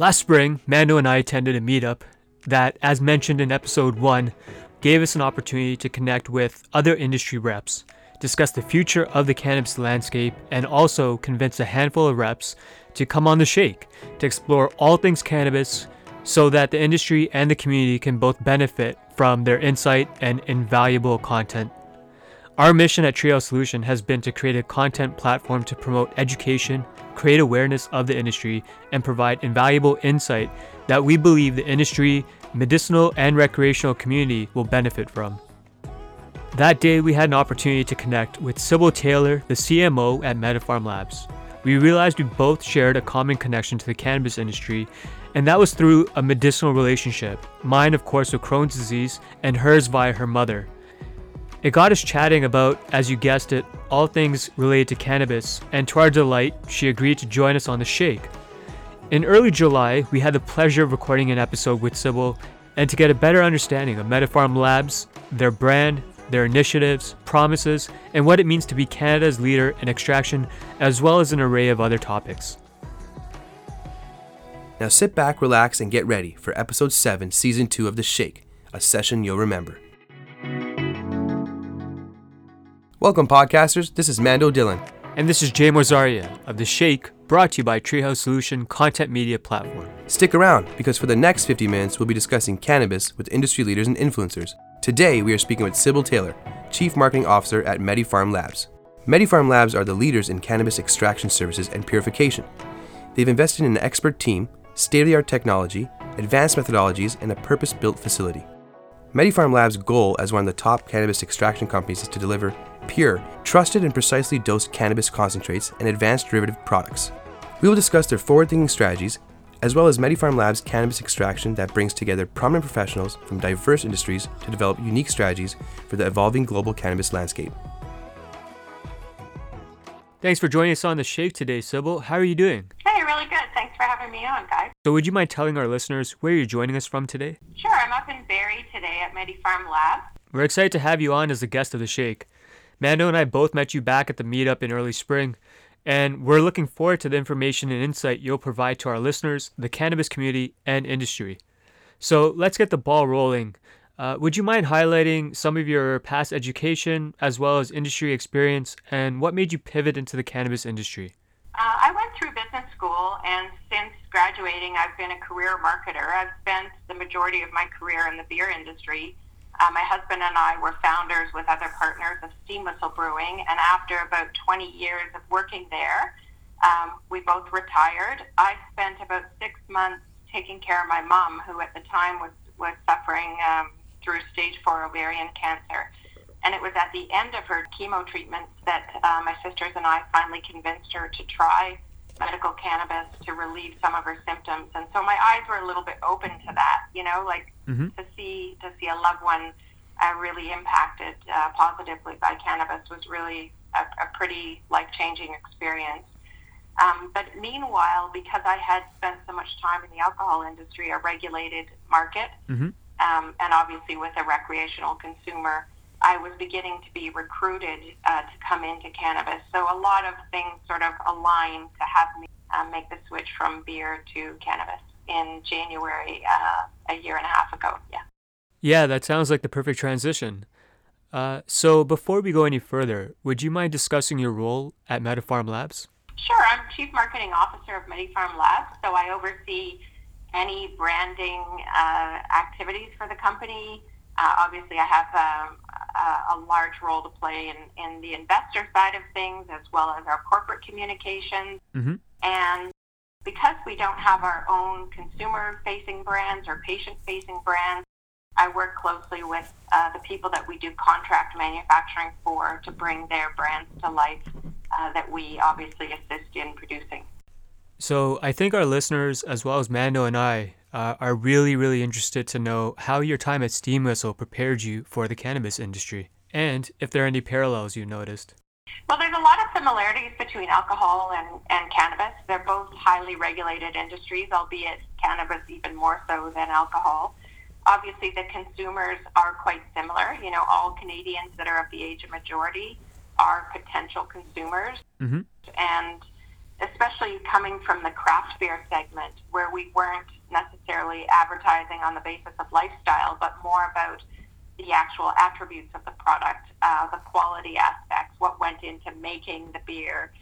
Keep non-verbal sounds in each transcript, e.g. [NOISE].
Last spring, Mando and I attended a meetup that, as mentioned in episode 1, gave us an opportunity to connect with other industry reps, discuss the future of the cannabis landscape, and also convince a handful of reps to come on the shake to explore all things cannabis so that the industry and the community can both benefit from their insight and invaluable content. Our mission at Treehouse Solution has been to create a content platform to promote education, create awareness of the industry, and provide invaluable insight that we believe the industry, medicinal, and recreational community will benefit from. That day, we had an opportunity to connect with Sybil Taylor, the CMO at MediPharm Labs. We realized we both shared a common connection to the cannabis industry, and that was through a medicinal relationship. Mine, of course, with Crohn's disease, and hers via her mother. It got us chatting about, as you guessed it, all things related to cannabis, and to our delight, she agreed to join us on the shake. In early July, we had the pleasure of recording an episode with Sybil and to get a better understanding of MediPharm Labs, their brand, their initiatives, promises, and what it means to be Canada's leader in extraction, as well as an array of other topics. Now sit back, relax, and get ready for episode 7, season 2 of The Shake, a session you'll remember. Welcome, podcasters. This is Mando Dillon. And this is Jay Mozaria of The Shake, brought to you by Treehouse Solution Content Media Platform. Stick around because for the next 50 minutes, we'll be discussing cannabis with industry leaders and influencers. Today, we are speaking with Sybil Taylor, Chief Marketing Officer at MediPharm Labs. MediPharm Labs are the leaders in cannabis extraction services and purification. They've invested in an expert team, state of the art technology, advanced methodologies, and a purpose built facility. MediPharm Labs' goal as one of the top cannabis extraction companies is to deliver pure, trusted, and precisely dosed cannabis concentrates and advanced derivative products. We will discuss their forward thinking strategies, as well as MediPharm Labs' cannabis extraction that brings together prominent professionals from diverse industries to develop unique strategies for the evolving global cannabis landscape. Thanks for joining us on the Shake today, Sybil. How are you doing? Hey, really good. Thanks for having me on, guys. So, would you mind telling our listeners where you're joining us from today? Sure, I'm up in Barrie today at MediPharm Labs. We're excited to have you on as a guest of the Shake. Mando and I both met you back at the meetup in early spring, and we're looking forward to the information and insight you'll provide to our listeners, the cannabis community, and industry. So, let's get the ball rolling. Uh, would you mind highlighting some of your past education as well as industry experience and what made you pivot into the cannabis industry? Uh, I went through business school, and since graduating, I've been a career marketer. I've spent the majority of my career in the beer industry. Uh, my husband and I were founders with other partners of Steam Whistle Brewing, and after about 20 years of working there, um, we both retired. I spent about six months taking care of my mom, who at the time was, was suffering um, through stage four ovarian cancer. And it was at the end of her chemo treatments that uh, my sisters and I finally convinced her to try medical cannabis to relieve some of her symptoms. And so my eyes were a little bit open to that, you know, like mm-hmm. to see to see a loved one uh, really impacted uh, positively by cannabis was really a, a pretty life changing experience. Um, but meanwhile, because I had spent so much time in the alcohol industry, a regulated market, mm-hmm um, and obviously with a recreational consumer, I was beginning to be recruited uh, to come into cannabis. So a lot of things sort of aligned to have me uh, make the switch from beer to cannabis in January uh, a year and a half ago. Yeah. Yeah, that sounds like the perfect transition. Uh, so before we go any further, would you mind discussing your role at MediPharm Labs? Sure. I'm Chief Marketing Officer of MediPharm Labs, so I oversee any branding uh, activities for the company. Uh, obviously, I have um, a, a, large role to play in, in the investor side of things as well as our corporate communications. Mm-hmm. And because we don't have our own consumer facing brands or patient facing brands, I work closely with uh, the people that we do contract manufacturing for to bring their brands to life uh, that we obviously assist in producing. So I think our listeners, as well as Mando and I, uh, are really, really interested to know how your time at Steam Whistle prepared you for the cannabis industry, and if there are any parallels you noticed. Well, there's a lot of similarities between alcohol and, and cannabis. They're both highly regulated industries, albeit cannabis even more so than alcohol. Obviously, the consumers are quite similar. You know, all Canadians that are of the age of majority are potential consumers. Mm-hmm. And especially coming from the craft beer segment, where we weren't necessarily advertising on the basis of lifestyle, but more about the actual attributes of the product, uh, the quality aspects, what went into making the beer,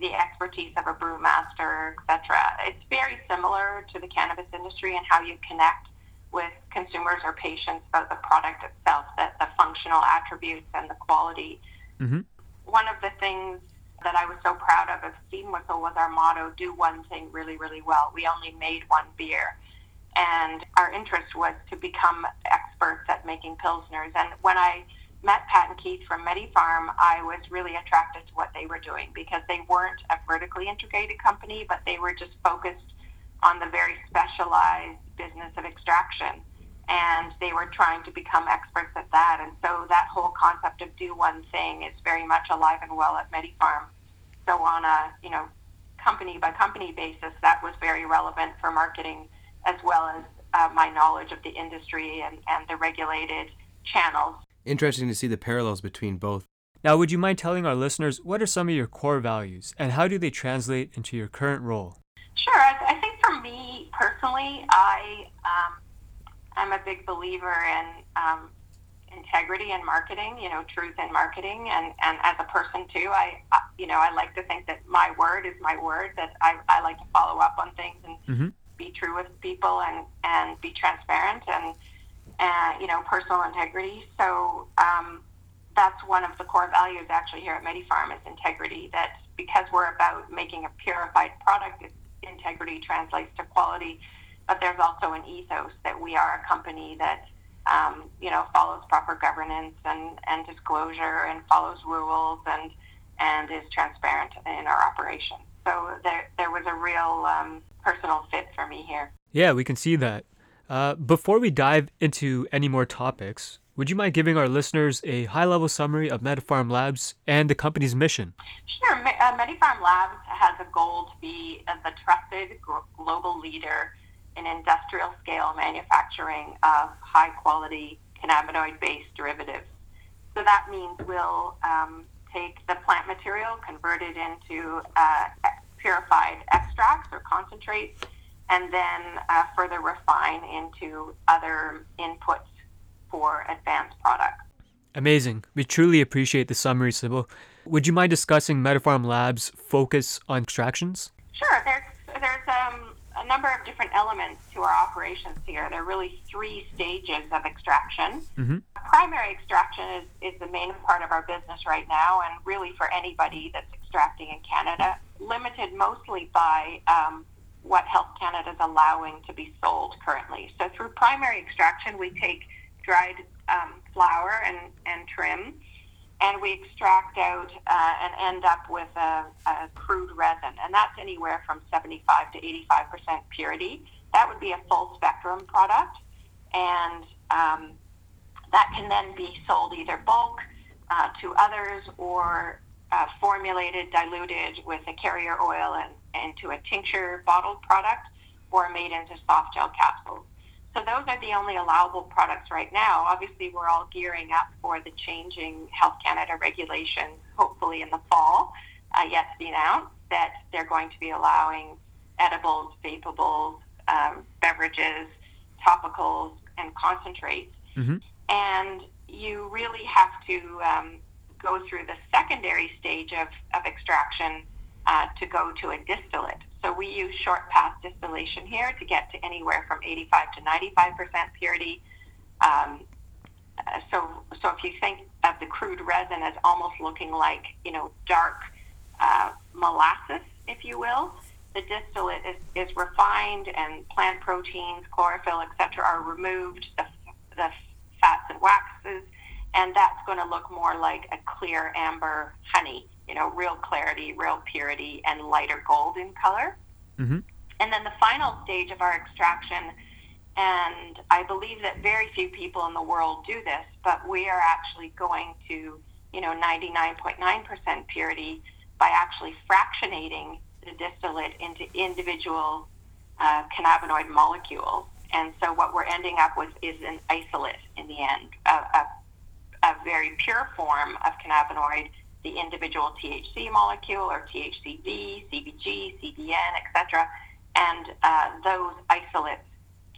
the expertise of a brewmaster, etc. It's very similar to the cannabis industry and how you connect with consumers or patients about the product itself, the, the functional attributes and the quality. Mm-hmm. One of the things that I was so proud of at Steam Whistle was our motto, do one thing really, really well. We only made one beer. And our interest was to become experts at making Pilsners. And when I met Pat and Keith from MediPharm, I was really attracted to what they were doing because they weren't a vertically integrated company, but they were just focused on the very specialized business of extraction. And they were trying to become experts at that. And so that whole concept of do one thing is very much alive and well at MediPharm. So on a, you know, company by company basis, that was very relevant for marketing as well as uh, my knowledge of the industry and, and the regulated channels Interesting to see the parallels between both. Now, would you mind telling our listeners what are some of your core values and how do they translate into your current role? Sure. I think for me personally, I um, I'm a big believer in um, integrity in marketing. You know, truth in marketing, and and as a person too, I you know I like to think that my word is my word. That I I like to follow up on things and mm-hmm. be true with people and and be transparent and and you know personal integrity. So um, that's one of the core values actually here at MediPharm is integrity. That because we're about making a purified product, integrity translates to quality. But there's also an ethos that we are a company that um, you know follows proper governance and, and disclosure and follows rules and and is transparent in our operations. So there there was a real um, personal fit for me here. Yeah, we can see that. Uh, before we dive into any more topics, would you mind giving our listeners a high level summary of MediPharm Labs and the company's mission? Sure. Uh, MediPharm Labs has a goal to be uh, the trusted global leader in industrial scale manufacturing of high quality cannabinoid based derivatives. So that means we'll um, take the plant material, convert it into uh, purified extracts or concentrates and then uh, further refine into other inputs for advanced products. Amazing. We truly appreciate the summary, Sybil. Would you mind discussing MediPharm Lab's focus on extractions? Sure. There's, there's um, a number of different elements to our operations here. There are really three stages of extraction. Mm-hmm. Primary extraction is, is the main part of our business right now, and really for anybody that's extracting in Canada, limited mostly by um, what Health Canada is allowing to be sold currently. So through primary extraction, we take dried um, flower and, and trim, and we extract out uh, and end up with a, a, crude resin, and that's anywhere from 75 to 85 percent purity. That would be a full spectrum product, and um, that can then be sold either bulk uh, to others or uh, formulated, diluted with a carrier oil and into a tincture bottled product or made into soft gel capsules. So those are the only allowable products right now. Obviously, we're all gearing up for the changing Health Canada regulations, hopefully in the fall, uh, yet to be announced, that they're going to be allowing edibles, vapables, um, beverages, topicals, and concentrates. Mm-hmm. And you really have to um, go through the secondary stage of, of extraction uh, to go to a distillate. So we use short path distillation here to get to anywhere from 85 to 95 percent purity. Um, so, so if you think of the crude resin as almost looking like you know dark uh, molasses, if you will, the distillate is, is refined and plant proteins, chlorophyll, etc., are removed. The, the fats and waxes, and that's going to look more like a clear amber honey you know, real clarity, real purity, and lighter gold in color. Mm-hmm. And then the final stage of our extraction, and I believe that very few people in the world do this, but we are actually going to, you know, 99.9% purity by actually fractionating the distillate into individual uh, cannabinoid molecules. And so what we're ending up with is an isolate in the end, a, a, a very pure form of cannabinoid the individual THC molecule or THCV, CBG, CBN, etc. And uh, those isolates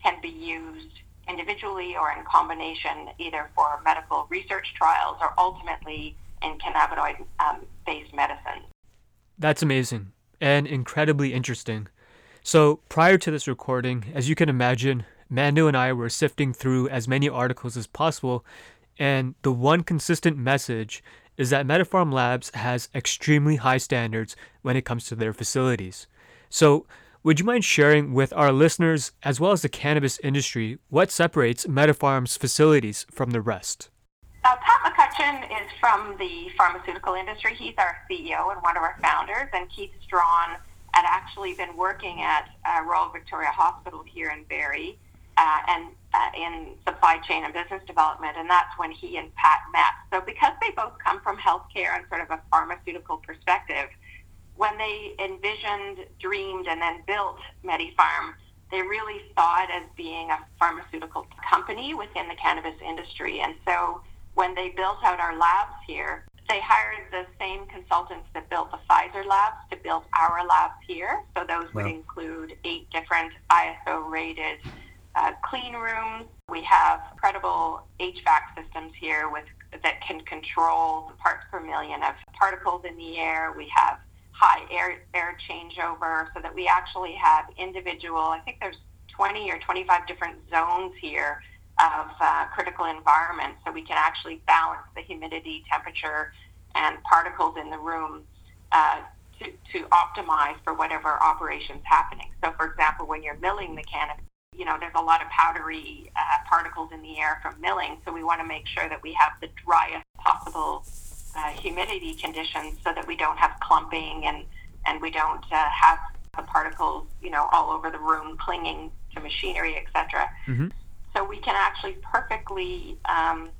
can be used individually or in combination, either for medical research trials or ultimately in cannabinoid-based um, medicine. That's amazing and incredibly interesting. So, prior to this recording, as you can imagine, Mando and I were sifting through as many articles as possible, and the one consistent message is that MediPharm Labs has extremely high standards when it comes to their facilities. So, would you mind sharing with our listeners, as well as the cannabis industry, what separates MediPharm's facilities from the rest? Uh, Pat McCutcheon is from the pharmaceutical industry. He's our CEO and one of our founders, and Keith Strachan had actually been working at uh, Royal Victoria Hospital here in Barrie uh, and uh, in supply chain and business development, and that's when he and Pat met. So because they both come from healthcare and sort of a pharmaceutical perspective, when they envisioned, dreamed, and then built MediPharm, they really saw it as being a pharmaceutical company within the cannabis industry. And so when they built out our labs here, they hired the same consultants that built the Pfizer labs to build our labs here. So those wow. would include eight different ISO rated uh, clean rooms. We have credible HVAC systems here with that can control the parts per million of particles in the air. We have high air, air changeover so that we actually have individual, I think there's 20 or 25 different zones here of uh, critical environments so we can actually balance the humidity, temperature, and particles in the room uh, to, to optimize for whatever operation's happening. So, for example, when you're milling the cannabis, you know, there's a lot of powdery uh, particles in the air from milling, so we want to make sure that we have the driest possible uh, humidity conditions so that we don't have clumping and, and we don't uh, have the particles, you know, all over the room clinging to machinery, etc. Mm-hmm. So we can actually perfectly um,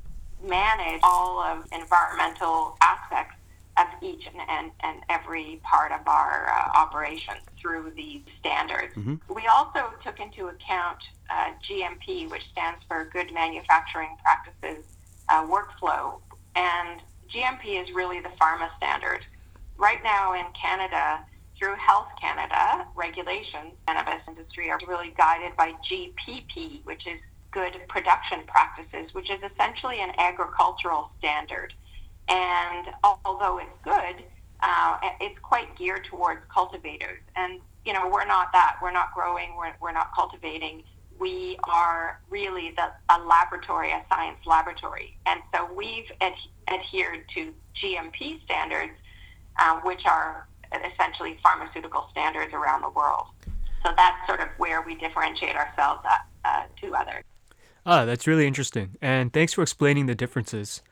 manage all of environmental aspects of each and, and, and every part of our uh, operations through these standards. Mm-hmm. We also took into account uh, GMP, which stands for Good Manufacturing Practices uh, Workflow, and GMP is really the pharma standard. Right now in Canada, through Health Canada regulations, cannabis industry are really guided by GPP, which is Good Production Practices, which is essentially an agricultural standard. And although it's good, uh, it's quite geared towards cultivators. And, you know, we're not that. We're not growing. We're, we're not cultivating we are really the, a laboratory, a science laboratory. And so we've ad- adhered to GMP standards, uh, which are essentially pharmaceutical standards around the world. So that's sort of where we differentiate ourselves uh, uh, to others. Ah, that's really interesting. And thanks for explaining the differences.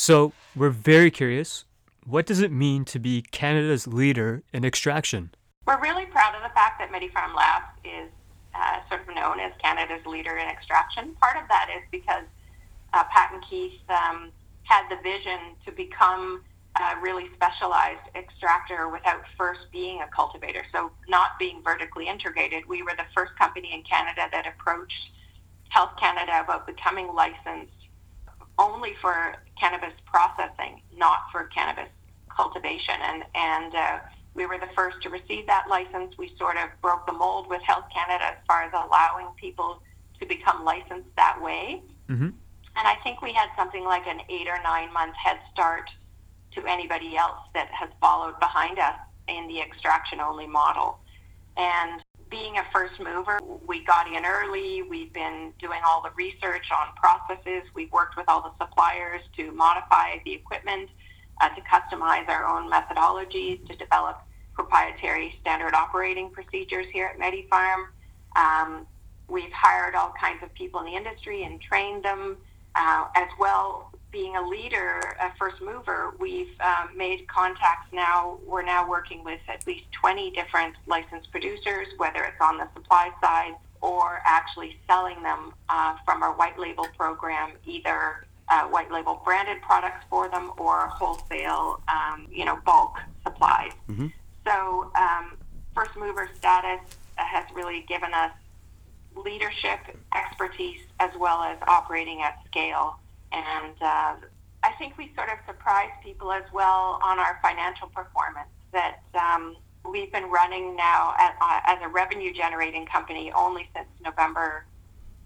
So we're very curious. What does it mean to be Canada's leader in extraction? We're really proud of the fact that MediPharm Labs is uh, sort of known as Canada's leader in extraction. Part of that is because uh, Pat and Keith um, had the vision to become a really specialized extractor without first being a cultivator. So not being vertically integrated, we were the first company in Canada that approached Health Canada about becoming licensed only for cannabis processing, not for cannabis cultivation. And, and uh, we were the first to receive that license. We sort of broke the mold with Health Canada as far as allowing people to become licensed that way. Mm-hmm. And I think we had something like an eight or nine month head start to anybody else that has followed behind us in the extraction only model. And being a first mover, we got in early. We've been doing all the research on processes. We've worked with all the suppliers to modify the equipment uh, to customize our own methodologies, to develop proprietary standard operating procedures here at MediPharm. Um, we've hired all kinds of people in the industry and trained them. Uh, as well, being a leader, a first mover, we've um, made contacts now. We're now working with at least 20 different licensed producers, whether it's on the supply side or actually selling them uh, from our white label program, either uh, white label branded products for them or wholesale, um, you know, bulk supplies. Mm-hmm. So um, first mover status has really given us leadership, expertise, as well as operating at scale. And uh, I think we sort of surprised people as well on our financial performance that um, we've been running now as, uh, as a revenue generating company only since November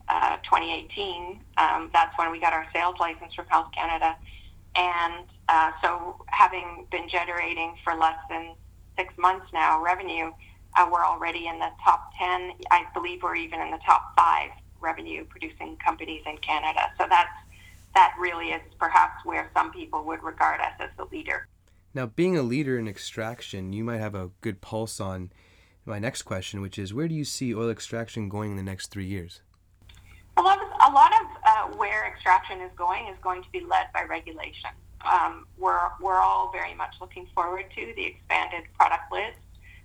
uh, 2018. Um, that's when we got our sales license from Health Canada. And uh, so, having been generating for less than six months now revenue, uh, we're already in the top 10. I believe we're even in the top five revenue producing companies in Canada. So, that's that really is perhaps where some people would regard us as the leader. Now, being a leader in extraction, you might have a good pulse on my next question, which is where do you see oil extraction going in the next three years? A lot of, a lot of uh, where extraction is going is going to be led by regulation. Um, we're, we're all very much looking forward to the expanded product list,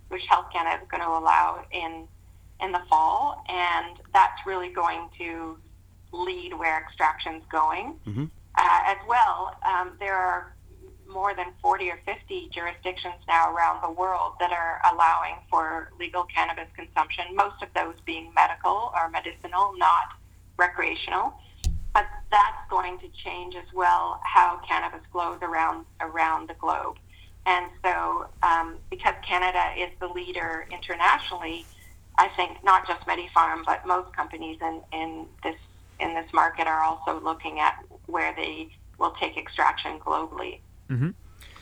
which Health Canada is going to allow in, in the fall, and that's really going to lead where extraction is going. Mm-hmm. Uh, as well, um, there are more than 40 or 50 jurisdictions now around the world that are allowing for legal cannabis consumption, most of those being medical or medicinal, not recreational. But that's going to change as well how cannabis flows around around the globe. And so, um, because Canada is the leader internationally, I think not just MediPharm, but most companies in, in this in this market are also looking at where they will take extraction globally. Mm-hmm.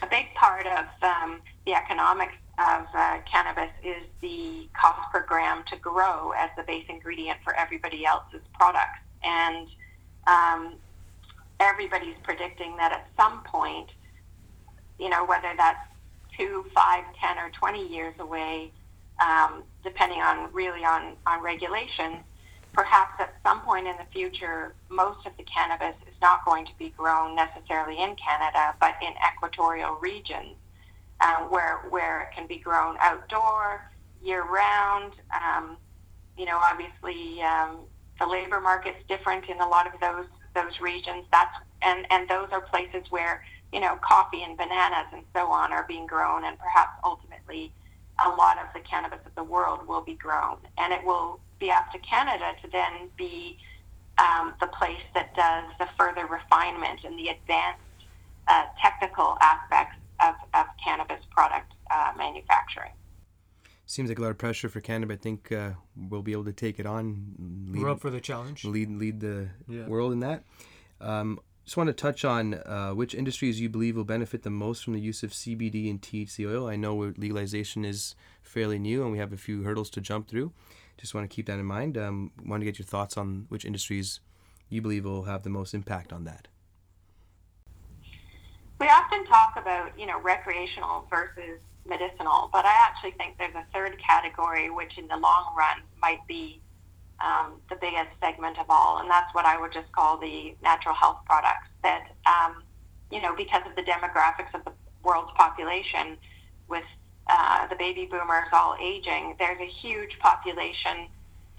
A big part of um, the economics of uh, cannabis is the cost per gram to grow as the base ingredient for everybody else's products. And um, everybody's predicting that at some point, you know, whether that's two, five, ten, or 20 years away, um, depending on really on, on regulations, perhaps at some point in the future, most of the cannabis is not going to be grown necessarily in Canada, but in equatorial regions uh, where where it can be grown outdoor, year round. Um, you know, obviously um, the labor market's different in a lot of those those regions. That's and and those are places where you know coffee and bananas and so on are being grown, and perhaps ultimately a lot of the cannabis of the world will be grown, and it will be up to Canada to then be um, the place that does the further refinement and the advanced uh, technical aspects of, of cannabis product uh, manufacturing. Seems like a lot of pressure for Canada. I think uh, we'll be able to take it on. Lead, We're up for the challenge. Lead lead the yeah. world in that. Um, just want to touch on uh, which industries you believe will benefit the most from the use of CBD and THC oil. I know legalization is fairly new and we have a few hurdles to jump through. Just want to keep that in mind. Um, want to get your thoughts on which industries you believe will have the most impact on that. We often talk about, you know, recreational versus medicinal, but I actually think there's a third category which in the long run might be um, the biggest segment of all, and that's what I would just call the natural health products. That um, you know, because of the demographics of the world's population, with uh, the baby boomers all aging, there's a huge population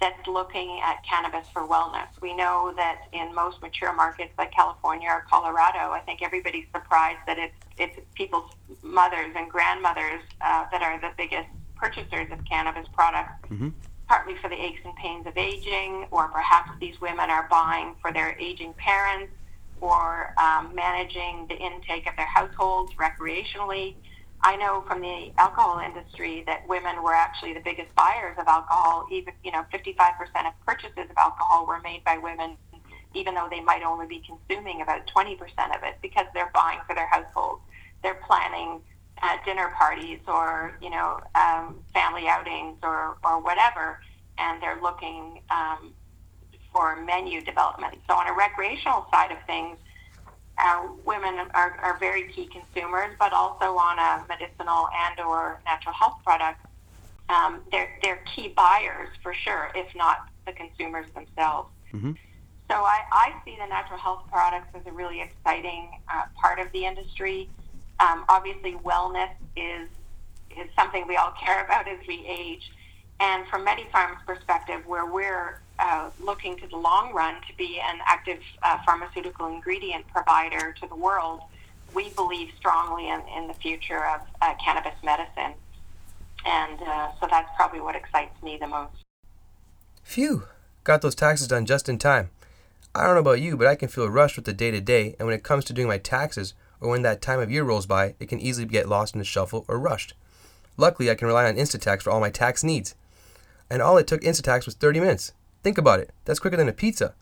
that's looking at cannabis for wellness. We know that in most mature markets like California or Colorado, I think everybody's surprised that it's it's people's mothers and grandmothers uh, that are the biggest purchasers of cannabis products. Mm-hmm partly for the aches and pains of aging, or perhaps these women are buying for their aging parents or um, managing the intake of their households recreationally. I know from the alcohol industry that women were actually the biggest buyers of alcohol. Even you know, 55% of purchases of alcohol were made by women, even though they might only be consuming about 20% of it because they're buying for their households. They're planning uh, dinner parties or you know um, family outings or or whatever, and they're looking um, for menu development. So on a recreational side of things, uh, women are, are very key consumers, but also on a medicinal and or natural health products, um, they're they're key buyers for sure, if not the consumers themselves. Mm-hmm. So I, I see the natural health products as a really exciting uh, part of the industry. Um, obviously, wellness is is something we all [LAUGHS] care about as we age. And from MediPharm's perspective, where we're uh, looking to the long run to be an active uh, pharmaceutical ingredient provider to the world, we believe strongly in, in the future of uh, cannabis medicine. And uh, so that's probably what excites me the most. Phew, got those taxes done just in time. I don't know about you, but I can feel rushed with the day to day, and when it comes to doing my taxes, or when that time of year rolls by, it can easily get lost in the shuffle or rushed. Luckily, I can rely on Instatax for all my tax needs. And all it took Instatax was 30 minutes. Think about it, that's quicker than a pizza.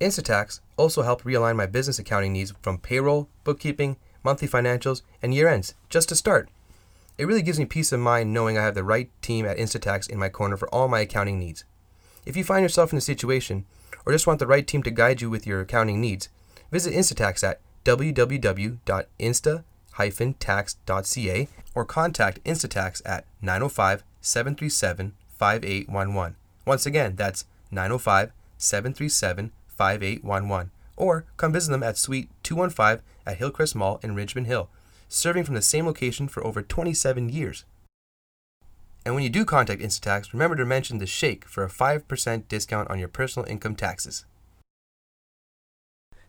Instatax also helped realign my business accounting needs from payroll, bookkeeping, monthly financials, and year ends, just to start. It really gives me peace of mind knowing I have the right team at Instatax in my corner for all my accounting needs. If you find yourself in a situation or just want the right team to guide you with your accounting needs, visit Instatax at www.insta-tax.ca or contact Instatax at 905 737 5811. Once again, that's 905 737 5811. Or come visit them at Suite 215 at Hillcrest Mall in Richmond Hill, serving from the same location for over 27 years. And when you do contact Instatax, remember to mention the Shake for a 5% discount on your personal income taxes.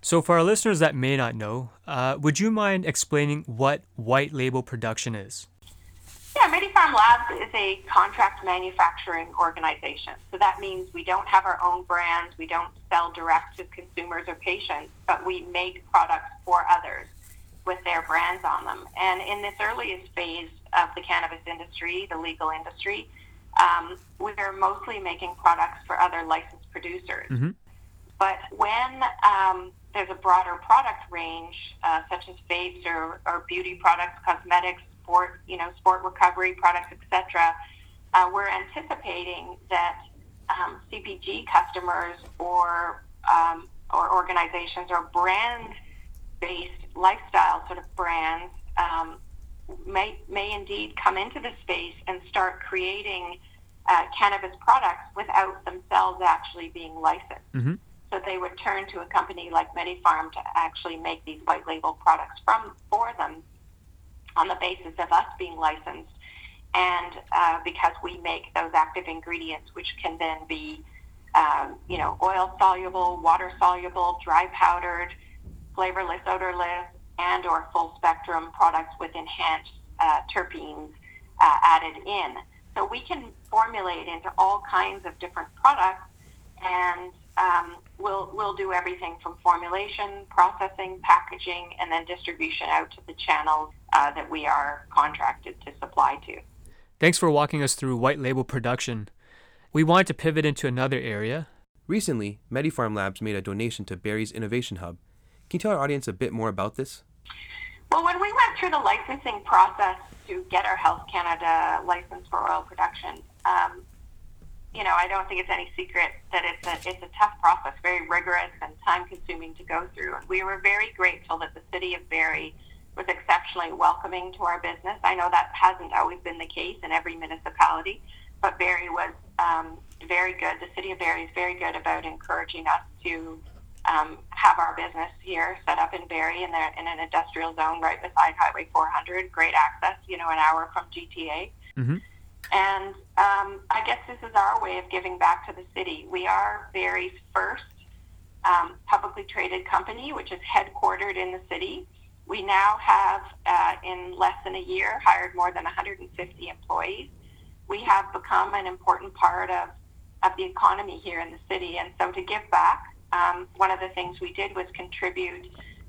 So, for our listeners that may not know, uh, would you mind explaining what white label production is? Yeah, Labs is a contract manufacturing organization. So that means we don't have our own brands, we don't sell direct to consumers or patients, but we make products for others with their brands on them. And in this earliest phase of the cannabis industry, the legal industry, um, we're mostly making products for other licensed producers. Mm-hmm. But when um, there's a broader product range, uh, such as vapes or, or beauty products, cosmetics, sport, you know, sport recovery products, etc. Uh, we're anticipating that um, CPG customers or um, or organizations or brand-based lifestyle sort of brands um, may may indeed come into the space and start creating uh, cannabis products without themselves actually being licensed. Mm-hmm. So they would turn to a company like MediPharm to actually make these white label products from for them on the basis of us being licensed and uh, because we make those active ingredients which can then be um, you know oil soluble water soluble dry powdered flavorless odorless and or full spectrum products with enhanced uh, terpenes uh, added in. So we can formulate into all kinds of different products and um, we'll we'll do everything from formulation, processing, packaging, and then distribution out to the channels uh, that we are contracted to supply to. Thanks for walking us through white label production. We wanted to pivot into another area. Recently, MediPharm Labs made a donation to Barrie's Innovation Hub. Can you tell our audience a bit more about this? Well, when we went through the licensing process to get our Health Canada license for oil production, um, you know, I don't think it's any secret that it's a it's a tough process, very rigorous and time consuming to go through. And we were very grateful that the city of Barrie was exceptionally welcoming to our business. I know that hasn't always been the case in every municipality, but Barrie was um, very good. The city of Barrie is very good about encouraging us to um, have our business here set up in Barrie in, in an industrial zone right beside Highway 400. Great access, you know, an hour from GTA. Mm-hmm. And um, I guess this is our way of giving back to the city. We are Barrie's first um, publicly traded company, which is headquartered in the city. We now have, uh, in less than a year, hired more than 150 employees. We have become an important part of, of the economy here in the city. And so to give back, um, one of the things we did was contribute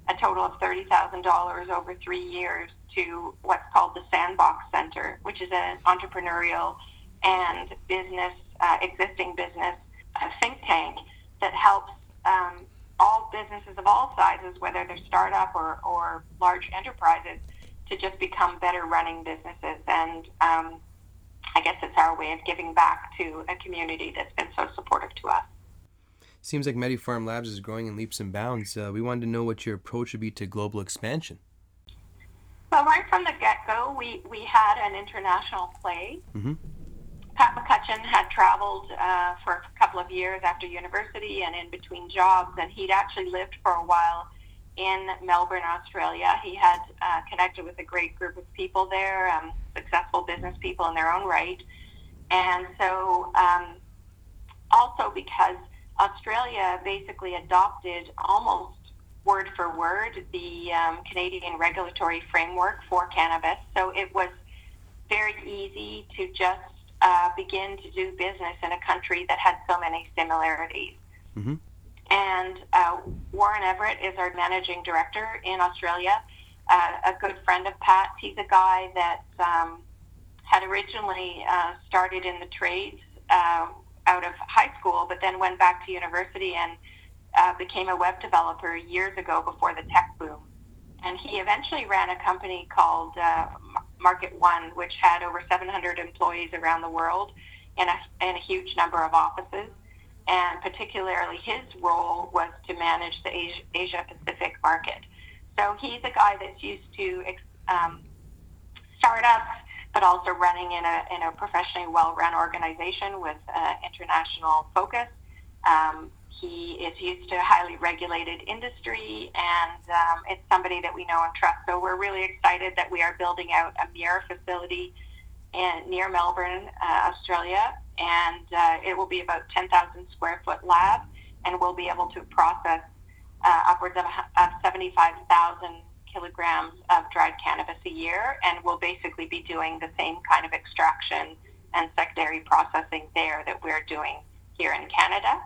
a total of $30,000 over three years to what's called the Sandbox Center, which is an entrepreneurial and business, uh, existing business uh, think tank that helps um, all businesses of all sizes, whether they're startup or, or large enterprises, to just become better running businesses. And um, I guess it's our way of giving back to a community that's been so supportive to us. Seems like MediPharm Labs is growing in leaps and bounds. Uh, we wanted to know what your approach would be to global expansion. Well, right from the get go, we, we had an international play. Mm-hmm. Pat McCutcheon had traveled uh, for a couple of years after university and in between jobs, and he'd actually lived for a while in Melbourne, Australia. He had uh, connected with a great group of people there, um, successful business people in their own right. And so, um, also because Australia basically adopted almost word for word the um, Canadian regulatory framework for cannabis. So it was very easy to just uh, begin to do business in a country that had so many similarities. Mm-hmm. And uh, Warren Everitt is our managing director in Australia. uh, a good friend of Pat's. He's a guy that um, had originally uh, started in the trades uh, out of high school, but then went back to university and uh, became a web developer years ago before the tech boom. And he eventually ran a company called uh, Market One, which had over 700 employees around the world in a, in a huge number of offices. And particularly his role was to manage the Asia, Asia Pacific market. So he's a guy that's used to um, startups, but also running in a, in a professionally well-run organization with uh, international focus. Um, he is used to a highly regulated industry, and um, it's somebody that we know and trust. So we're really excited that we are building out a mirror facility in, near Melbourne, uh, Australia, and uh, it will be about 10,000 square foot lab, and we'll be able to process uh, upwards of, of 75,000 kilograms of dried cannabis a year, and we'll basically be doing the same kind of extraction and secondary processing there that we're doing here in Canada.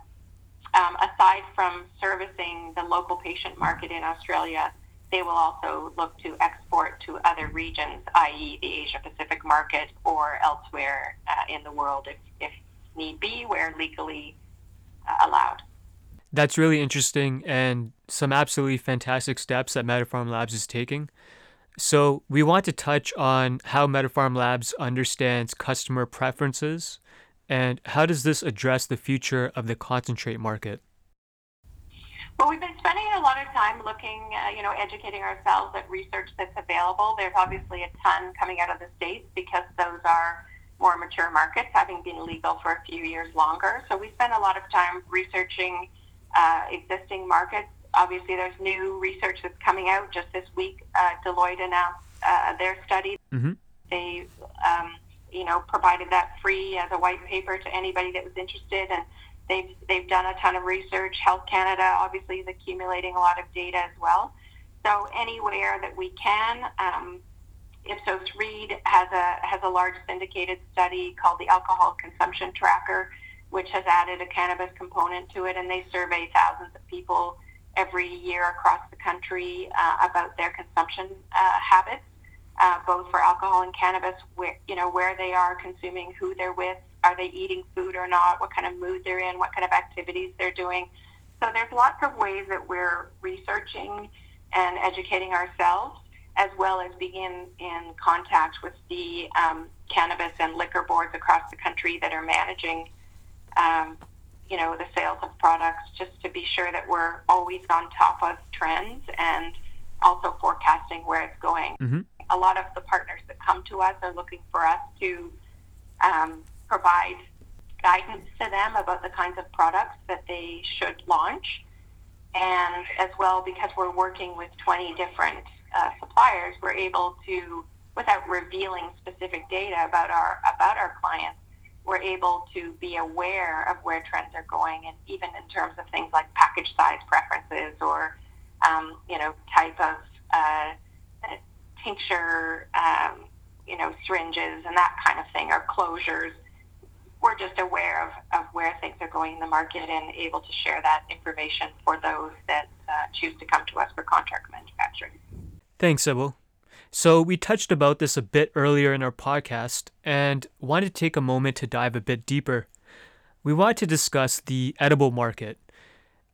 Um, aside from servicing the local patient market in Australia, they will also look to export to other regions, i.e., the Asia Pacific market or elsewhere uh, in the world if, if need be, where legally uh, allowed. That's really interesting and some absolutely fantastic steps that MediPharm Labs is taking. So, we want to touch on how MediPharm Labs understands customer preferences and how does this address the future of the concentrate market? Well, we've been spending a lot of time looking, uh, you know, educating ourselves at research that's available. There's obviously a ton coming out of the States because those are more mature markets, having been legal for a few years longer. So we spend a lot of time researching uh, existing markets. Obviously, there's new research that's coming out. Just this week, uh, Deloitte announced uh, their study. Mm-hmm. They, um, you know, provided that free as a white paper to anybody that was interested, and they've they've done a ton of research. Health Canada obviously is accumulating a lot of data as well. So anywhere that we can. Um, Ipsos Reid has a has a large syndicated study called the Alcohol Consumption Tracker, which has added a cannabis component to it, and they survey thousands of people every year across the country uh, about their consumption uh, habits, uh, both for alcohol and cannabis. Where you know where they are consuming, who they're with, are they eating food or not, what kind of mood they're in, what kind of activities they're doing. So there's lots of ways that we're researching and educating ourselves, as well as being in, contact with the um, cannabis and liquor boards across the country that are managing um, you know, the sales of products just to be sure that we're always on top of trends and also forecasting where it's going. Mm-hmm. A lot of the partners that come to us are looking for us to um, provide guidance to them about the kinds of products that they should launch. And as well, because we're working with 20 different uh, suppliers, we're able to, without revealing specific data about our about our clients, we're able to be aware of where trends are going, and even in terms of things like package size preferences or um, you know type of uh, tincture, um, you know syringes and that kind of thing, or closures. We're just aware of, of where things are going in the market and able to share that information for those that uh, choose to come to us for contract manufacturing. Thanks, Sybil. So, we touched about this a bit earlier in our podcast and wanted to take a moment to dive a bit deeper. We want to discuss the edible market.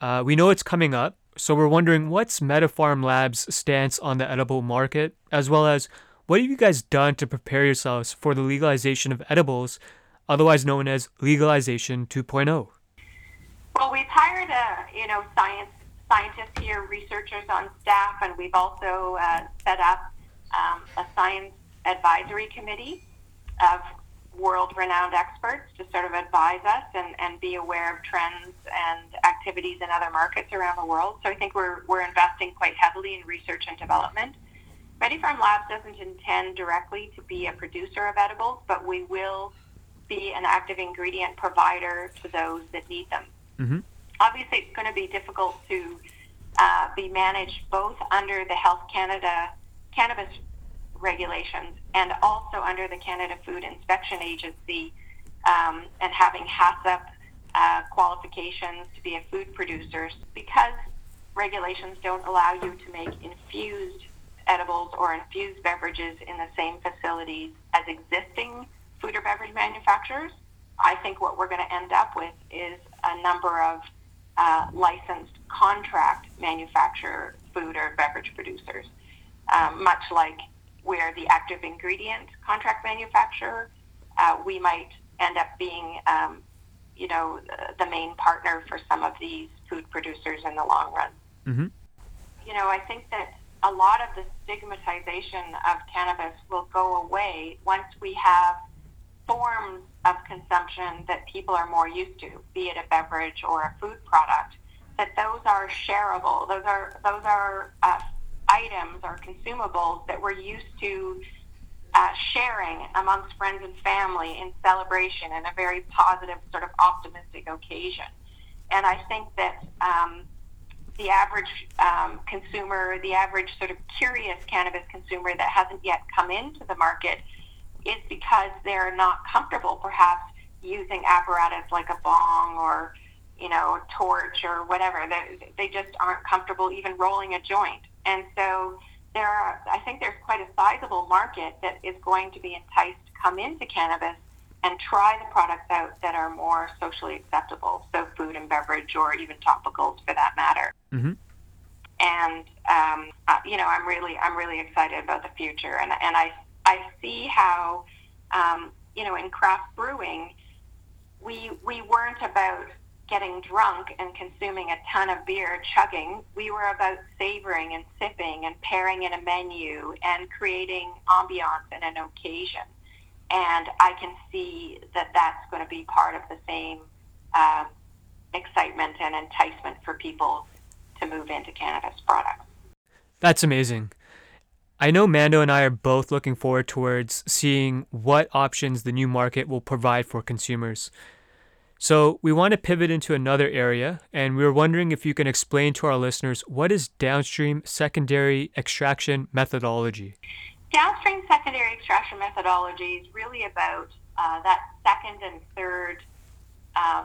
Uh, we know it's coming up, so we're wondering what's MediPharm Labs' stance on the edible market, as well as what have you guys done to prepare yourselves for the legalization of edibles, otherwise known as Legalization 2.0? Well, we've hired a you know science scientists here, researchers on staff, and we've also uh, set up um, a science advisory committee of world renowned experts to sort of advise us and, and be aware of trends and activities in other markets around the world. So I think we're, we're investing quite heavily in research and development. MediPharm Labs doesn't intend directly to be a producer of edibles, but we will be an active ingredient provider to those that need them. Mm-hmm. Obviously, it's going to be difficult to uh, be managed both under the Health Canada cannabis regulations and also under the Canada Food Inspection Agency um, and having HACCP uh, qualifications to be a food producer because regulations don't allow you to make infused edibles or infused beverages in the same facilities as existing food or beverage manufacturers, I think what we're going to end up with is a number of uh, licensed contract manufacturer food or beverage producers, um, much like where the active ingredient contract manufacturer, uh, we might end up being, um, you know, the, the, main partner for some of these food producers in the long run. Mm-hmm. You know, I think that a lot of the stigmatization of cannabis will go away once we have forms of consumption that people are more used to, be it a beverage or a food product, that those are shareable. Those are those are uh, items or consumables that we're used to uh, sharing amongst friends and family in celebration in a very positive, sort of optimistic occasion. And I think that um, the average um, consumer, the average sort of curious cannabis consumer that hasn't yet come into the market is because they're not comfortable perhaps using apparatus like a bong or you know a torch or whatever they, they just aren't comfortable even rolling a joint and so there are i think there's quite a sizable market that is going to be enticed to come into cannabis and try the products out that are more socially acceptable. So food and beverage or even topicals for that matter. Mm-hmm. and um, uh, you know i'm really i'm really excited about the future. And, and i I see how, um, you know, in craft brewing, we we weren't about getting drunk and consuming a ton of beer, chugging. We were about savoring and sipping and pairing in a menu and creating ambiance and an occasion. And I can see that that's going to be part of the same uh, excitement and enticement for people to move into cannabis products. That's amazing. I know Mando and I are both looking forward towards seeing what options the new market will provide for consumers. So, we want to pivot into another area, and we were wondering if you can explain to our listeners what is downstream secondary extraction methodology. Downstream secondary extraction methodology is really about uh, that second and third uh,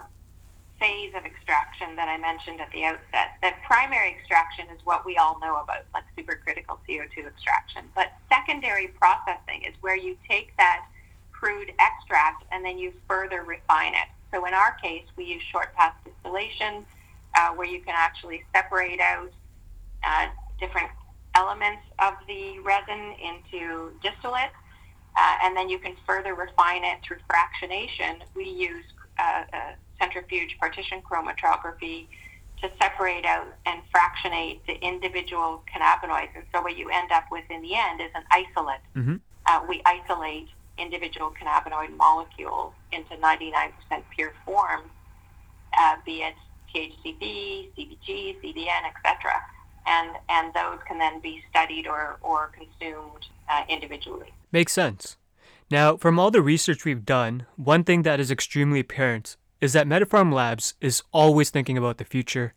phase of extraction that I mentioned at the outset. That primary extraction is what we all know about, like supercritical CO2 extraction. But secondary processing is where you take that crude extract and then you further refine it. So in our case, we use short path distillation, uh, where you can actually separate out uh, different elements of the resin into distillate, uh, and then you can further refine it through fractionation. We use uh, uh, centrifugal partition chromatography to separate out and fractionate the individual cannabinoids. And so what you end up with in the end is an isolate. Mm-hmm. Uh, we isolate individual cannabinoid molecules into 99% pure forms, uh, be it THCV, CBG, CBN, etc. And, and those can then be studied or, or consumed uh, individually. Makes sense. Now, from all the research we've done, one thing that is extremely apparent is that MediPharm Labs is always thinking about the future.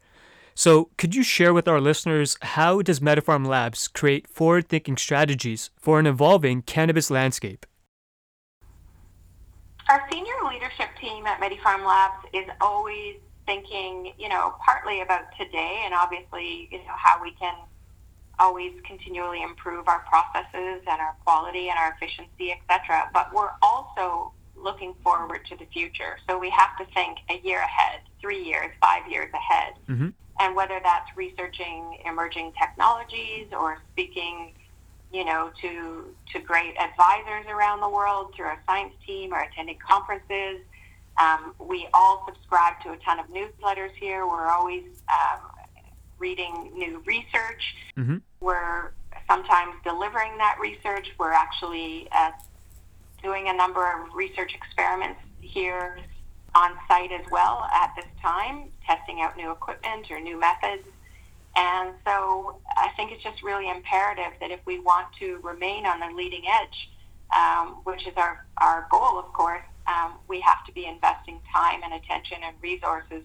So, could you share with our listeners how does MediPharm Labs create forward-thinking strategies for an evolving cannabis landscape? Our senior leadership team at MediPharm Labs is always thinking, you know, partly about today and obviously, you know, how we can always continually improve our processes and our quality and our efficiency, etc. But we're also looking forward to the future. So we have to think a year ahead, three years, five years ahead. Mm-hmm. And whether that's researching emerging technologies or speaking, you know, to to great advisors around the world through our science team or attending conferences. Um, we all subscribe to a ton of newsletters here. We're always um, reading new research. Mm-hmm. We're sometimes delivering that research. We're actually uh, doing a number of research experiments here on site as well at this time, testing out new equipment or new methods. And so I think it's just really imperative that if we want to remain on the leading edge, um, which is our, our goal, of course, um, we have to be investing time and attention and resources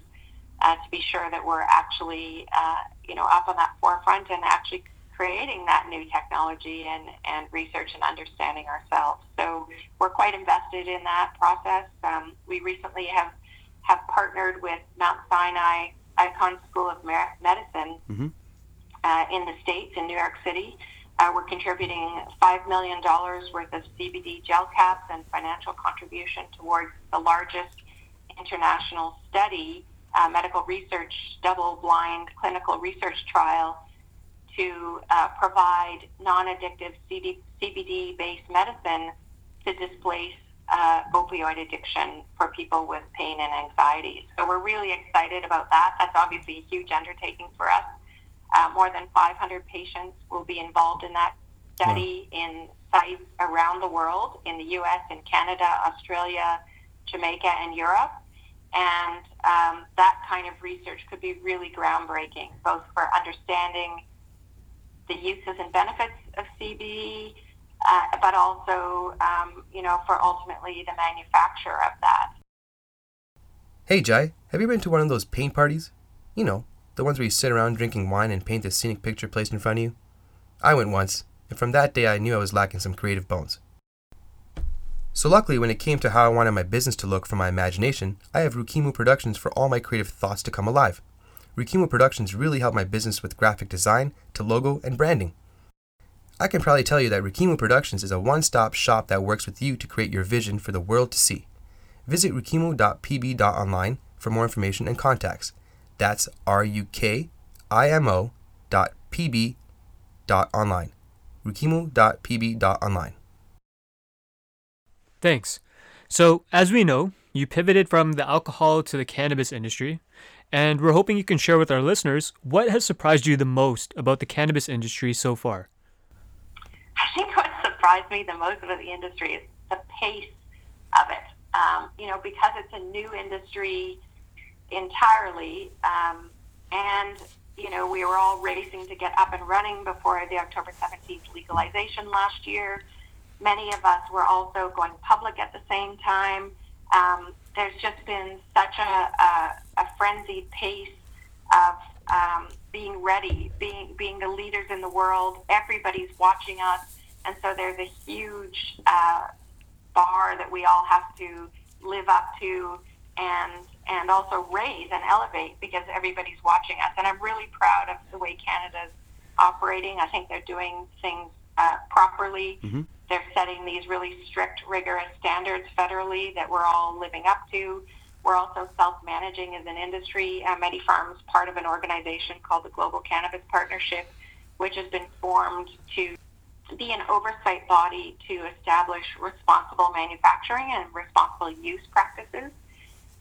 uh, to be sure that we're actually, uh, you know, up on that forefront and actually creating that new technology and, and research and understanding ourselves. So we're quite invested in that process. Um, we recently have, have partnered with Mount Sinai Icahn School of Medicine mm-hmm. uh, in the States, in New York City, Uh, we're contributing $5 million worth of CBD gel caps and financial contribution towards the largest international study, uh, medical research, double blind clinical research trial to uh, provide non addictive CBD based medicine to displace uh, opioid addiction for people with pain and anxiety. So we're really excited about that. That's obviously a huge undertaking for us. Uh, more than 500 patients will be involved in that study wow. in sites around the world, in the U.S., in Canada, Australia, Jamaica, and Europe. And um, that kind of research could be really groundbreaking, both for understanding the uses and benefits of CBD, uh, but also, um, you know, for ultimately the manufacture of that. Hey, Jai, have you been to one of those paint parties? You know, the ones where you sit around drinking wine and paint a scenic picture placed in front of you? I went once, and from that day I knew I was lacking some creative bones. So luckily, when it came to how I wanted my business to look for my imagination, I have Rukimo Productions for all my creative thoughts to come alive. Rukimo Productions really helped my business with graphic design to logo and branding. I can probably tell you that Rukimo Productions is a one-stop shop that works with you to create your vision for the world to see. Visit rukimo.pb.online for more information and contacts. That's R-U-K-I-M-O dot P-B dot online. rukimo.pb dot online. Thanks. So, as we know, you pivoted from the alcohol to the cannabis industry, and we're hoping you can share with our listeners what has surprised you the most about the cannabis industry so far. I think what surprised me the most about the industry is the pace of it. Um, you know, because it's a new industry entirely, um, and you know, we were all racing to get up and running before the October 17th legalization last year. Many of us were also going public at the same time. Um, there's just been such a, a, a frenzied pace of um, being ready, being being the leaders in the world. Everybody's watching us, and so there's a huge uh, bar that we all have to live up to, and and also raise and elevate because everybody's watching us. And I'm really proud of the way Canada's operating. I think they're doing things uh, properly. Mm-hmm. They're setting these really strict, rigorous standards federally that we're all living up to. We're also self-managing as an industry. Uh, MediPharm is part of an organization called the Global Cannabis Partnership, which has been formed to be an oversight body to establish responsible manufacturing and responsible use practices.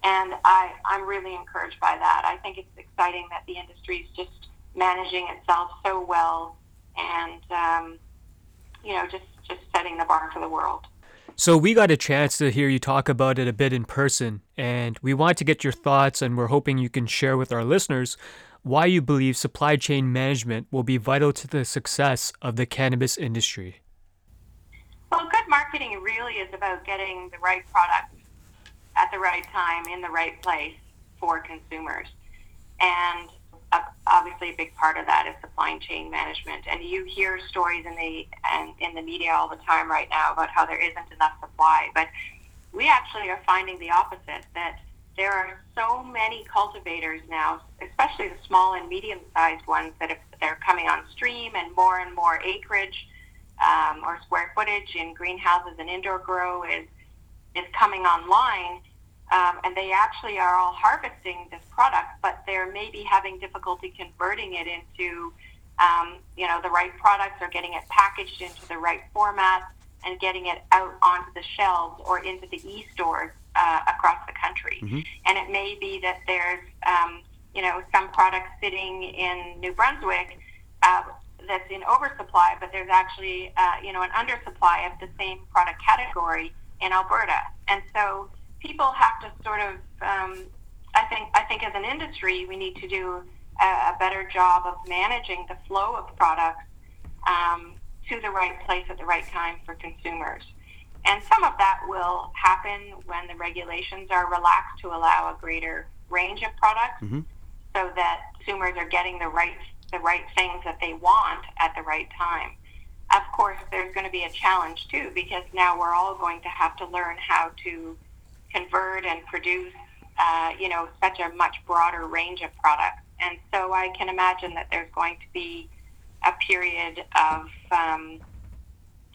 And I, I'm really encouraged by that. I think it's exciting that the industry is just managing itself so well and, um, you know, just, just setting the bar for the world. So we got a chance to hear you talk about it a bit in person, and we want to get your thoughts, and we're hoping you can share with our listeners why you believe supply chain management will be vital to the success of the cannabis industry. Well, good marketing really is about getting the right product at the right time in the right place for consumers. And obviously, a big part of that is supply chain management. And you hear stories in the and in the media all the time right now about how there isn't enough supply. But we actually are finding the opposite that there are so many cultivators now, especially the small and medium-sized ones that have, they're coming on stream, and more and more acreage um, or square footage in greenhouses and indoor grow is is coming online, um, and they actually are all harvesting this product, but they're maybe having difficulty converting it into um, you know the right products or getting it packaged into the right format and getting it out onto the shelves or into the e-stores uh, across the country. Mm-hmm. And it may be that there's, um, you know, some products sitting in New Brunswick uh, that's in oversupply, but there's actually, uh, you know, an undersupply of the same product category in Alberta. And so people have to sort of, um, I think, I think as an industry, we need to do a, a better job of managing the flow of products um, to the right place at the right time for consumers. And some of that will happen when the regulations are relaxed to allow a greater range of products mm-hmm. so that consumers are getting the right the right things that they want at the right time. Of course, there's going to be a challenge too because now we're all going to have to learn how to convert and produce, uh, you know, such a much broader range of products. And so I can imagine that there's going to be a period of, um,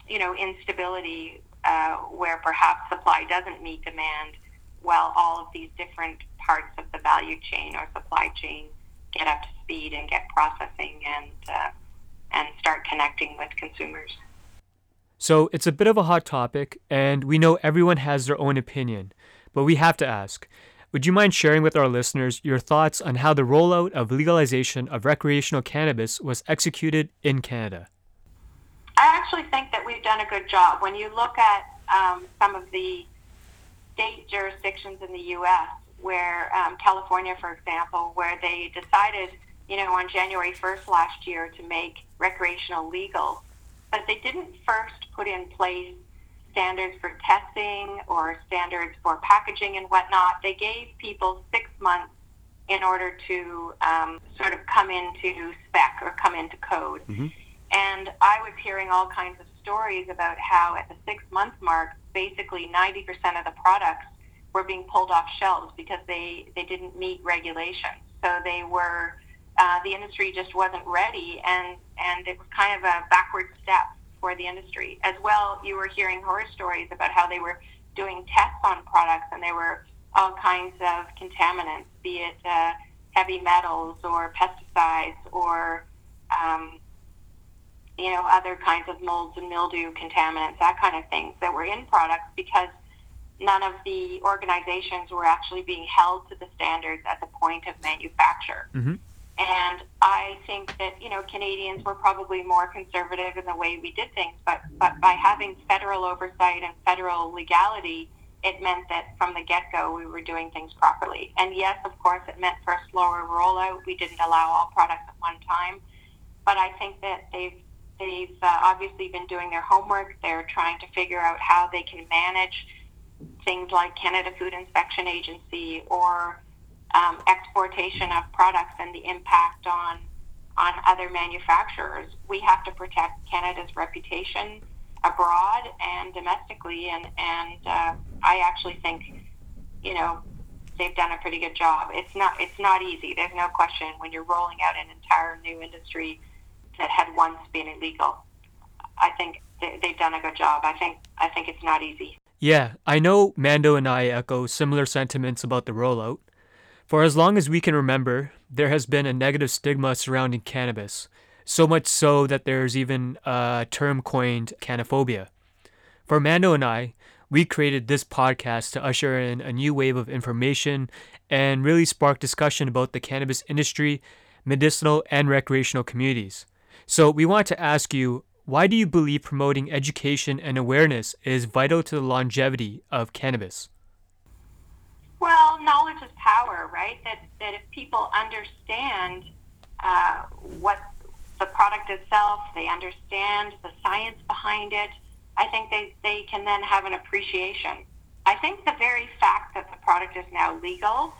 you know, instability uh, where perhaps supply doesn't meet demand while all of these different parts of the value chain or supply chain get up to speed and get processing and uh, and start connecting with consumers. So it's a bit of a hot topic, and we know everyone has their own opinion, but we have to ask. Would you mind sharing with our listeners your thoughts on how the rollout of legalization of recreational cannabis was executed in Canada? I actually think that we've done a good job. When you look at um, some of the state jurisdictions in the U.S., where um, California, for example, where they decided, you know, on January 1st last year to make recreational legal, but they didn't first put in place standards for testing or standards for packaging and whatnot. They gave people six months in order to um, sort of come into spec or come into code. Mm-hmm. And I was hearing all kinds of stories about how at the six month mark, basically 90% of the products were being pulled off shelves because they, they didn't meet regulations. So they were, uh, the industry just wasn't ready, and, and it was kind of a backward step for the industry. As well, you were hearing horror stories about how they were doing tests on products and there were all kinds of contaminants, be it uh, heavy metals or pesticides or um, you know other kinds of molds and mildew contaminants, that kind of things that were in products because none of the organizations were actually being held to the standards at the point of manufacture. Mm-hmm. And I think that, you know, Canadians were probably more conservative in the way we did things, but, but by having federal oversight and federal legality, it meant that from the get-go we were doing things properly. And yes, of course, it meant for a slower rollout. We didn't allow all products at one time. But I think that they've, they've uh, obviously been doing their homework. They're trying to figure out how they can manage things like Canada Food Inspection Agency or um, exportation of products and the impact on on other manufacturers. We have to protect Canada's reputation abroad and domestically, and and uh, I actually think, you know, they've done a pretty good job. It's not it's not easy. There's no question when you're rolling out an entire new industry that had once been illegal. I think they've done a good job. I think I think it's not easy. Yeah, I know Mando and I echo similar sentiments about the rollout. For as long as we can remember, there has been a negative stigma surrounding cannabis, so much so that there's even a term coined canophobia. For Mando and I, we created this podcast to usher in a new wave of information and really spark discussion about the cannabis industry, medicinal, and recreational communities. So we want to ask you why do you believe promoting education and awareness is vital to the longevity of cannabis? Well, knowledge is power, right? That, that if people understand uh, what the product itself, they understand the science behind it, I think they, they can then have an appreciation. I think the very fact that the product is now legal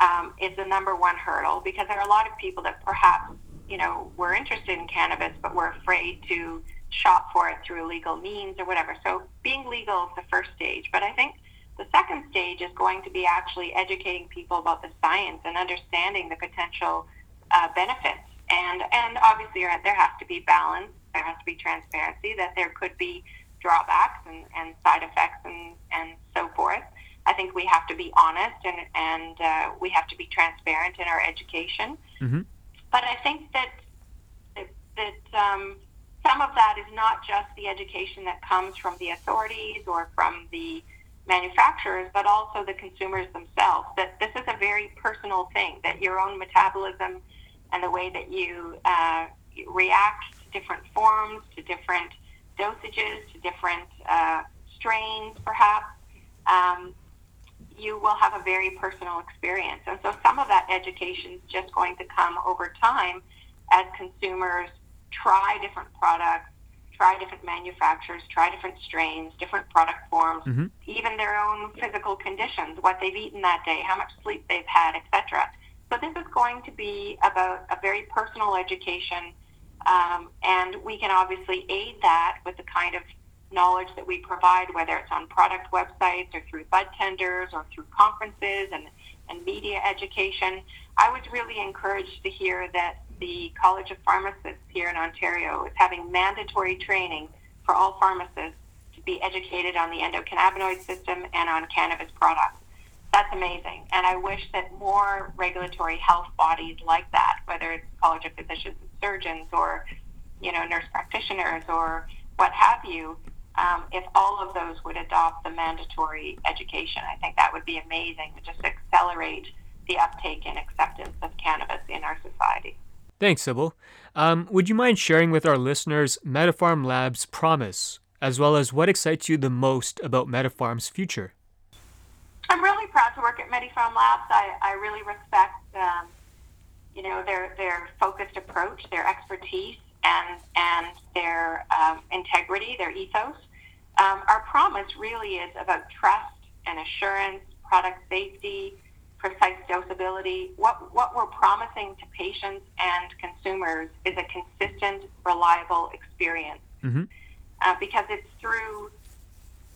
um, is the number one hurdle because there are a lot of people that perhaps, you know, were interested in cannabis but were afraid to shop for it through illegal means or whatever. So being legal is the first stage. But I think the second stage is going to be actually educating people about the science and understanding the potential uh, benefits. And, and obviously, there has to be balance, there has to be transparency, that there could be drawbacks and, and side effects and, and so forth. I think we have to be honest and, and uh, we have to be transparent in our education. Mm-hmm. But I think that, that, that um, some of that is not just the education that comes from the authorities or from the manufacturers, but also the consumers themselves. That this is a very personal thing, that your own metabolism and the way that you uh, react to different forms, to different dosages, to different uh, strains, perhaps, um, you will have a very personal experience. And so some of that education is just going to come over time as consumers try different products try different manufacturers, try different strains, different product forms, mm-hmm. even their own physical conditions, what they've eaten that day, how much sleep they've had, etc. So this is going to be about a very personal education, um, and we can obviously aid that with the kind of knowledge that we provide, whether it's on product websites or through bud tenders or through conferences and, and media education. I was really encouraged to hear that the College of Pharmacists here in Ontario is having mandatory training for all pharmacists to be educated on the endocannabinoid system and on cannabis products. That's amazing. And I wish that more regulatory health bodies like that, whether it's College of Physicians and Surgeons or, you know, nurse practitioners or what have you, um, if all of those would adopt the mandatory education, I think that would be amazing to just accelerate the uptake and acceptance of cannabis in our society. Thanks, Sybil. Um, would you mind sharing with our listeners MediPharm Lab's promise, as well as what excites you the most about MediPharm's future? I'm really proud to work at MediPharm Labs. I, I really respect, um, you know, their their focused approach, their expertise, and and their um, integrity, their ethos. Um, our promise really is about trust and assurance, product safety, precise dosability. What, what we're promising to patients and consumers is a consistent, reliable experience. Mm-hmm. Uh, because it's through,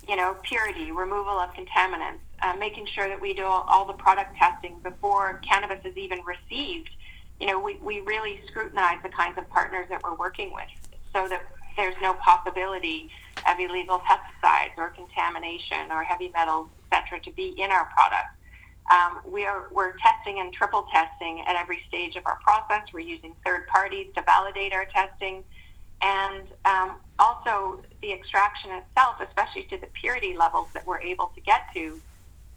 you know, purity, removal of contaminants, uh, making sure that we do all, all, the product testing before cannabis is even received. You know, we, we really scrutinize the kinds of partners that we're working with so that there's no possibility of illegal pesticides or contamination or heavy metals, et cetera, to be in our products. Um, we are, we're testing and triple testing at every stage of our process. We're using third parties to validate our testing. And um, also the extraction itself, especially to the purity levels that we're able to get to,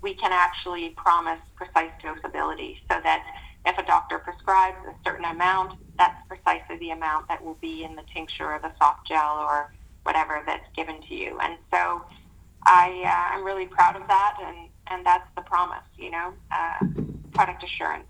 we can actually promise precise dosability so that if a doctor prescribes a certain amount, that's precisely the amount that will be in the tincture or the soft gel or whatever that's given to you. And so I, uh, I'm really proud of that and and that's the promise, you know, uh, product assurance.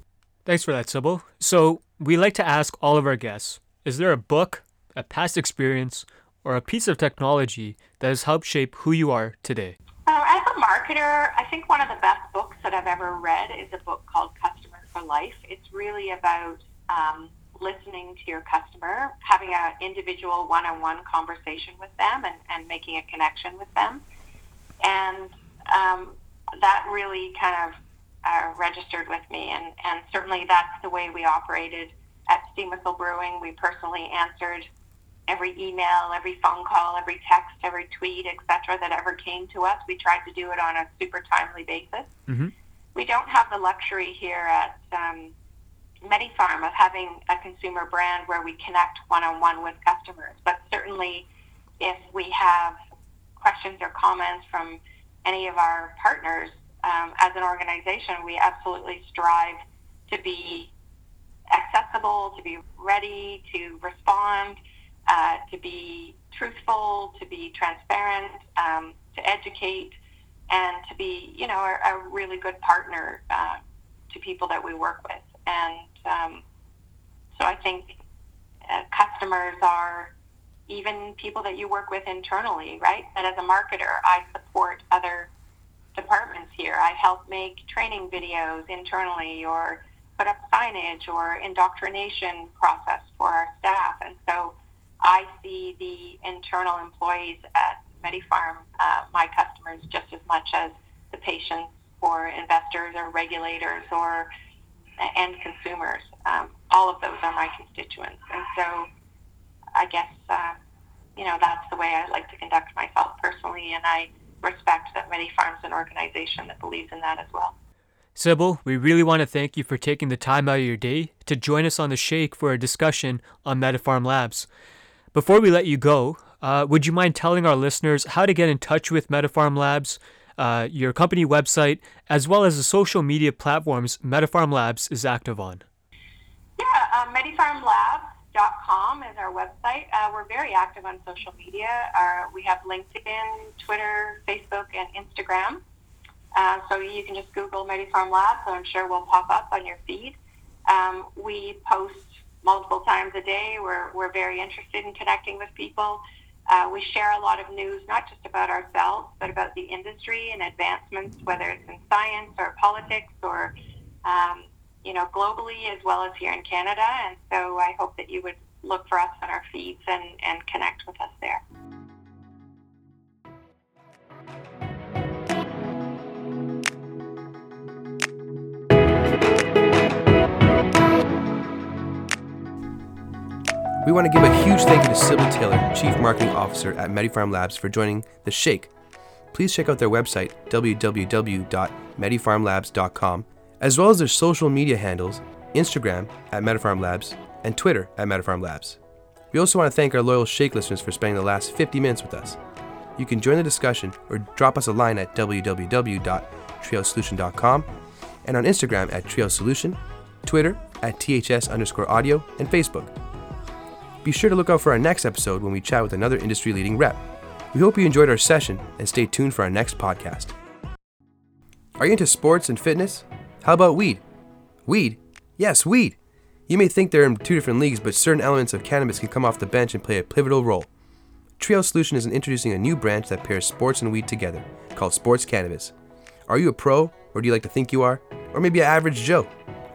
Thanks for that, Sybil. So we like to ask all of our guests: Is there a book, a past experience, or a piece of technology that has helped shape who you are today? Uh, as a marketer, I think one of the best books that I've ever read is a book called Customer for Life. It's really about um, listening to your customer, having an individual one-on-one conversation with them, and, and making a connection with them. And um, that really kind of uh, registered with me, and, and certainly that's the way we operated at Steam Whistle Brewing. We personally answered every email, every phone call, every text, every tweet, etc., that ever came to us. We tried to do it on a super timely basis. Mm-hmm. We don't have the luxury here at um, MediPharm of having a consumer brand where we connect one-on-one with customers, but certainly if we have questions or comments from any of our partners um, as an organization, we absolutely strive to be accessible, to be ready to respond, uh, to be truthful, to be transparent, um, to educate, and to be, you know, a, a really good partner uh, to people that we work with. And um, so I think uh, customers are even people that you work with internally, right? And as a marketer, I support other departments here. I help make training videos internally or put up signage or indoctrination process for our staff. And so I see the internal employees at MediPharm, uh, my customers, just as much as the patients or investors or regulators or end consumers. Um, all of those are my constituents. And so I guess, uh, you know, that's the way I like to conduct myself personally, and I respect that MediPharm's and organization that believes in that as well. Sybil, we really want to thank you for taking the time out of your day to join us on the Shake for a discussion on MediPharm Labs. Before we let you go, uh, would you mind telling our listeners how to get in touch with MediPharm Labs, uh, your company website, as well as the social media platforms MediPharm Labs is active on? Yeah, uh, MediPharm Labs com is our website. Uh, we're very active on social media. Our, we have LinkedIn, Twitter, Facebook, and Instagram. Uh, so you can just Google MediPharm Lab, so I'm sure we'll pop up on your feed. Um, we post multiple times a day. We're, we're very interested in connecting with people. Uh, we share a lot of news, not just about ourselves, but about the industry and advancements, whether it's in science or politics or um, you know, globally as well as here in Canada. And so I hope that you would look for us on our feeds and, and connect with us there. We want to give a huge thank you to Sybil Taylor, Chief Marketing Officer at MediPharm Labs, for joining The Shake. Please check out their website, www.medipharmlabs.com, as well as their social media handles Instagram at MediPharm Labs and Twitter at MediPharm Labs. We also want to thank our loyal Shake listeners for spending the last 50 minutes with us. You can join the discussion or drop us a line at www.treehousesolution.com and on Instagram at treehousesolution, Twitter at THS underscore audio, and Facebook. Be sure to look out for our next episode when we chat with another industry leading rep. We hope you enjoyed our session and stay tuned for our next podcast. Are you into sports and fitness? How about weed? Weed? Yes, weed! You may think they're in two different leagues, but certain elements of cannabis can come off the bench and play a pivotal role. Treehouse Solution is introducing a new branch that pairs sports and weed together, called Sports Cannabis. Are you a pro, or do you like to think you are? Or maybe an average Joe?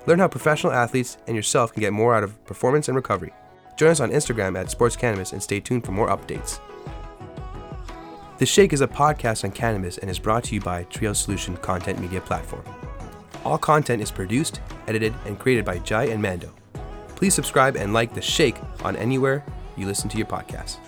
Learn how professional athletes and yourself can get more out of performance and recovery. Join us on Instagram at Sports Cannabis and stay tuned for more updates. The Shake is a podcast on cannabis and is brought to you by Treehouse Solution Content Media Platform. All content is produced, edited, and created by Jai and Mando. Please subscribe and like The Shake on anywhere you listen to your podcasts.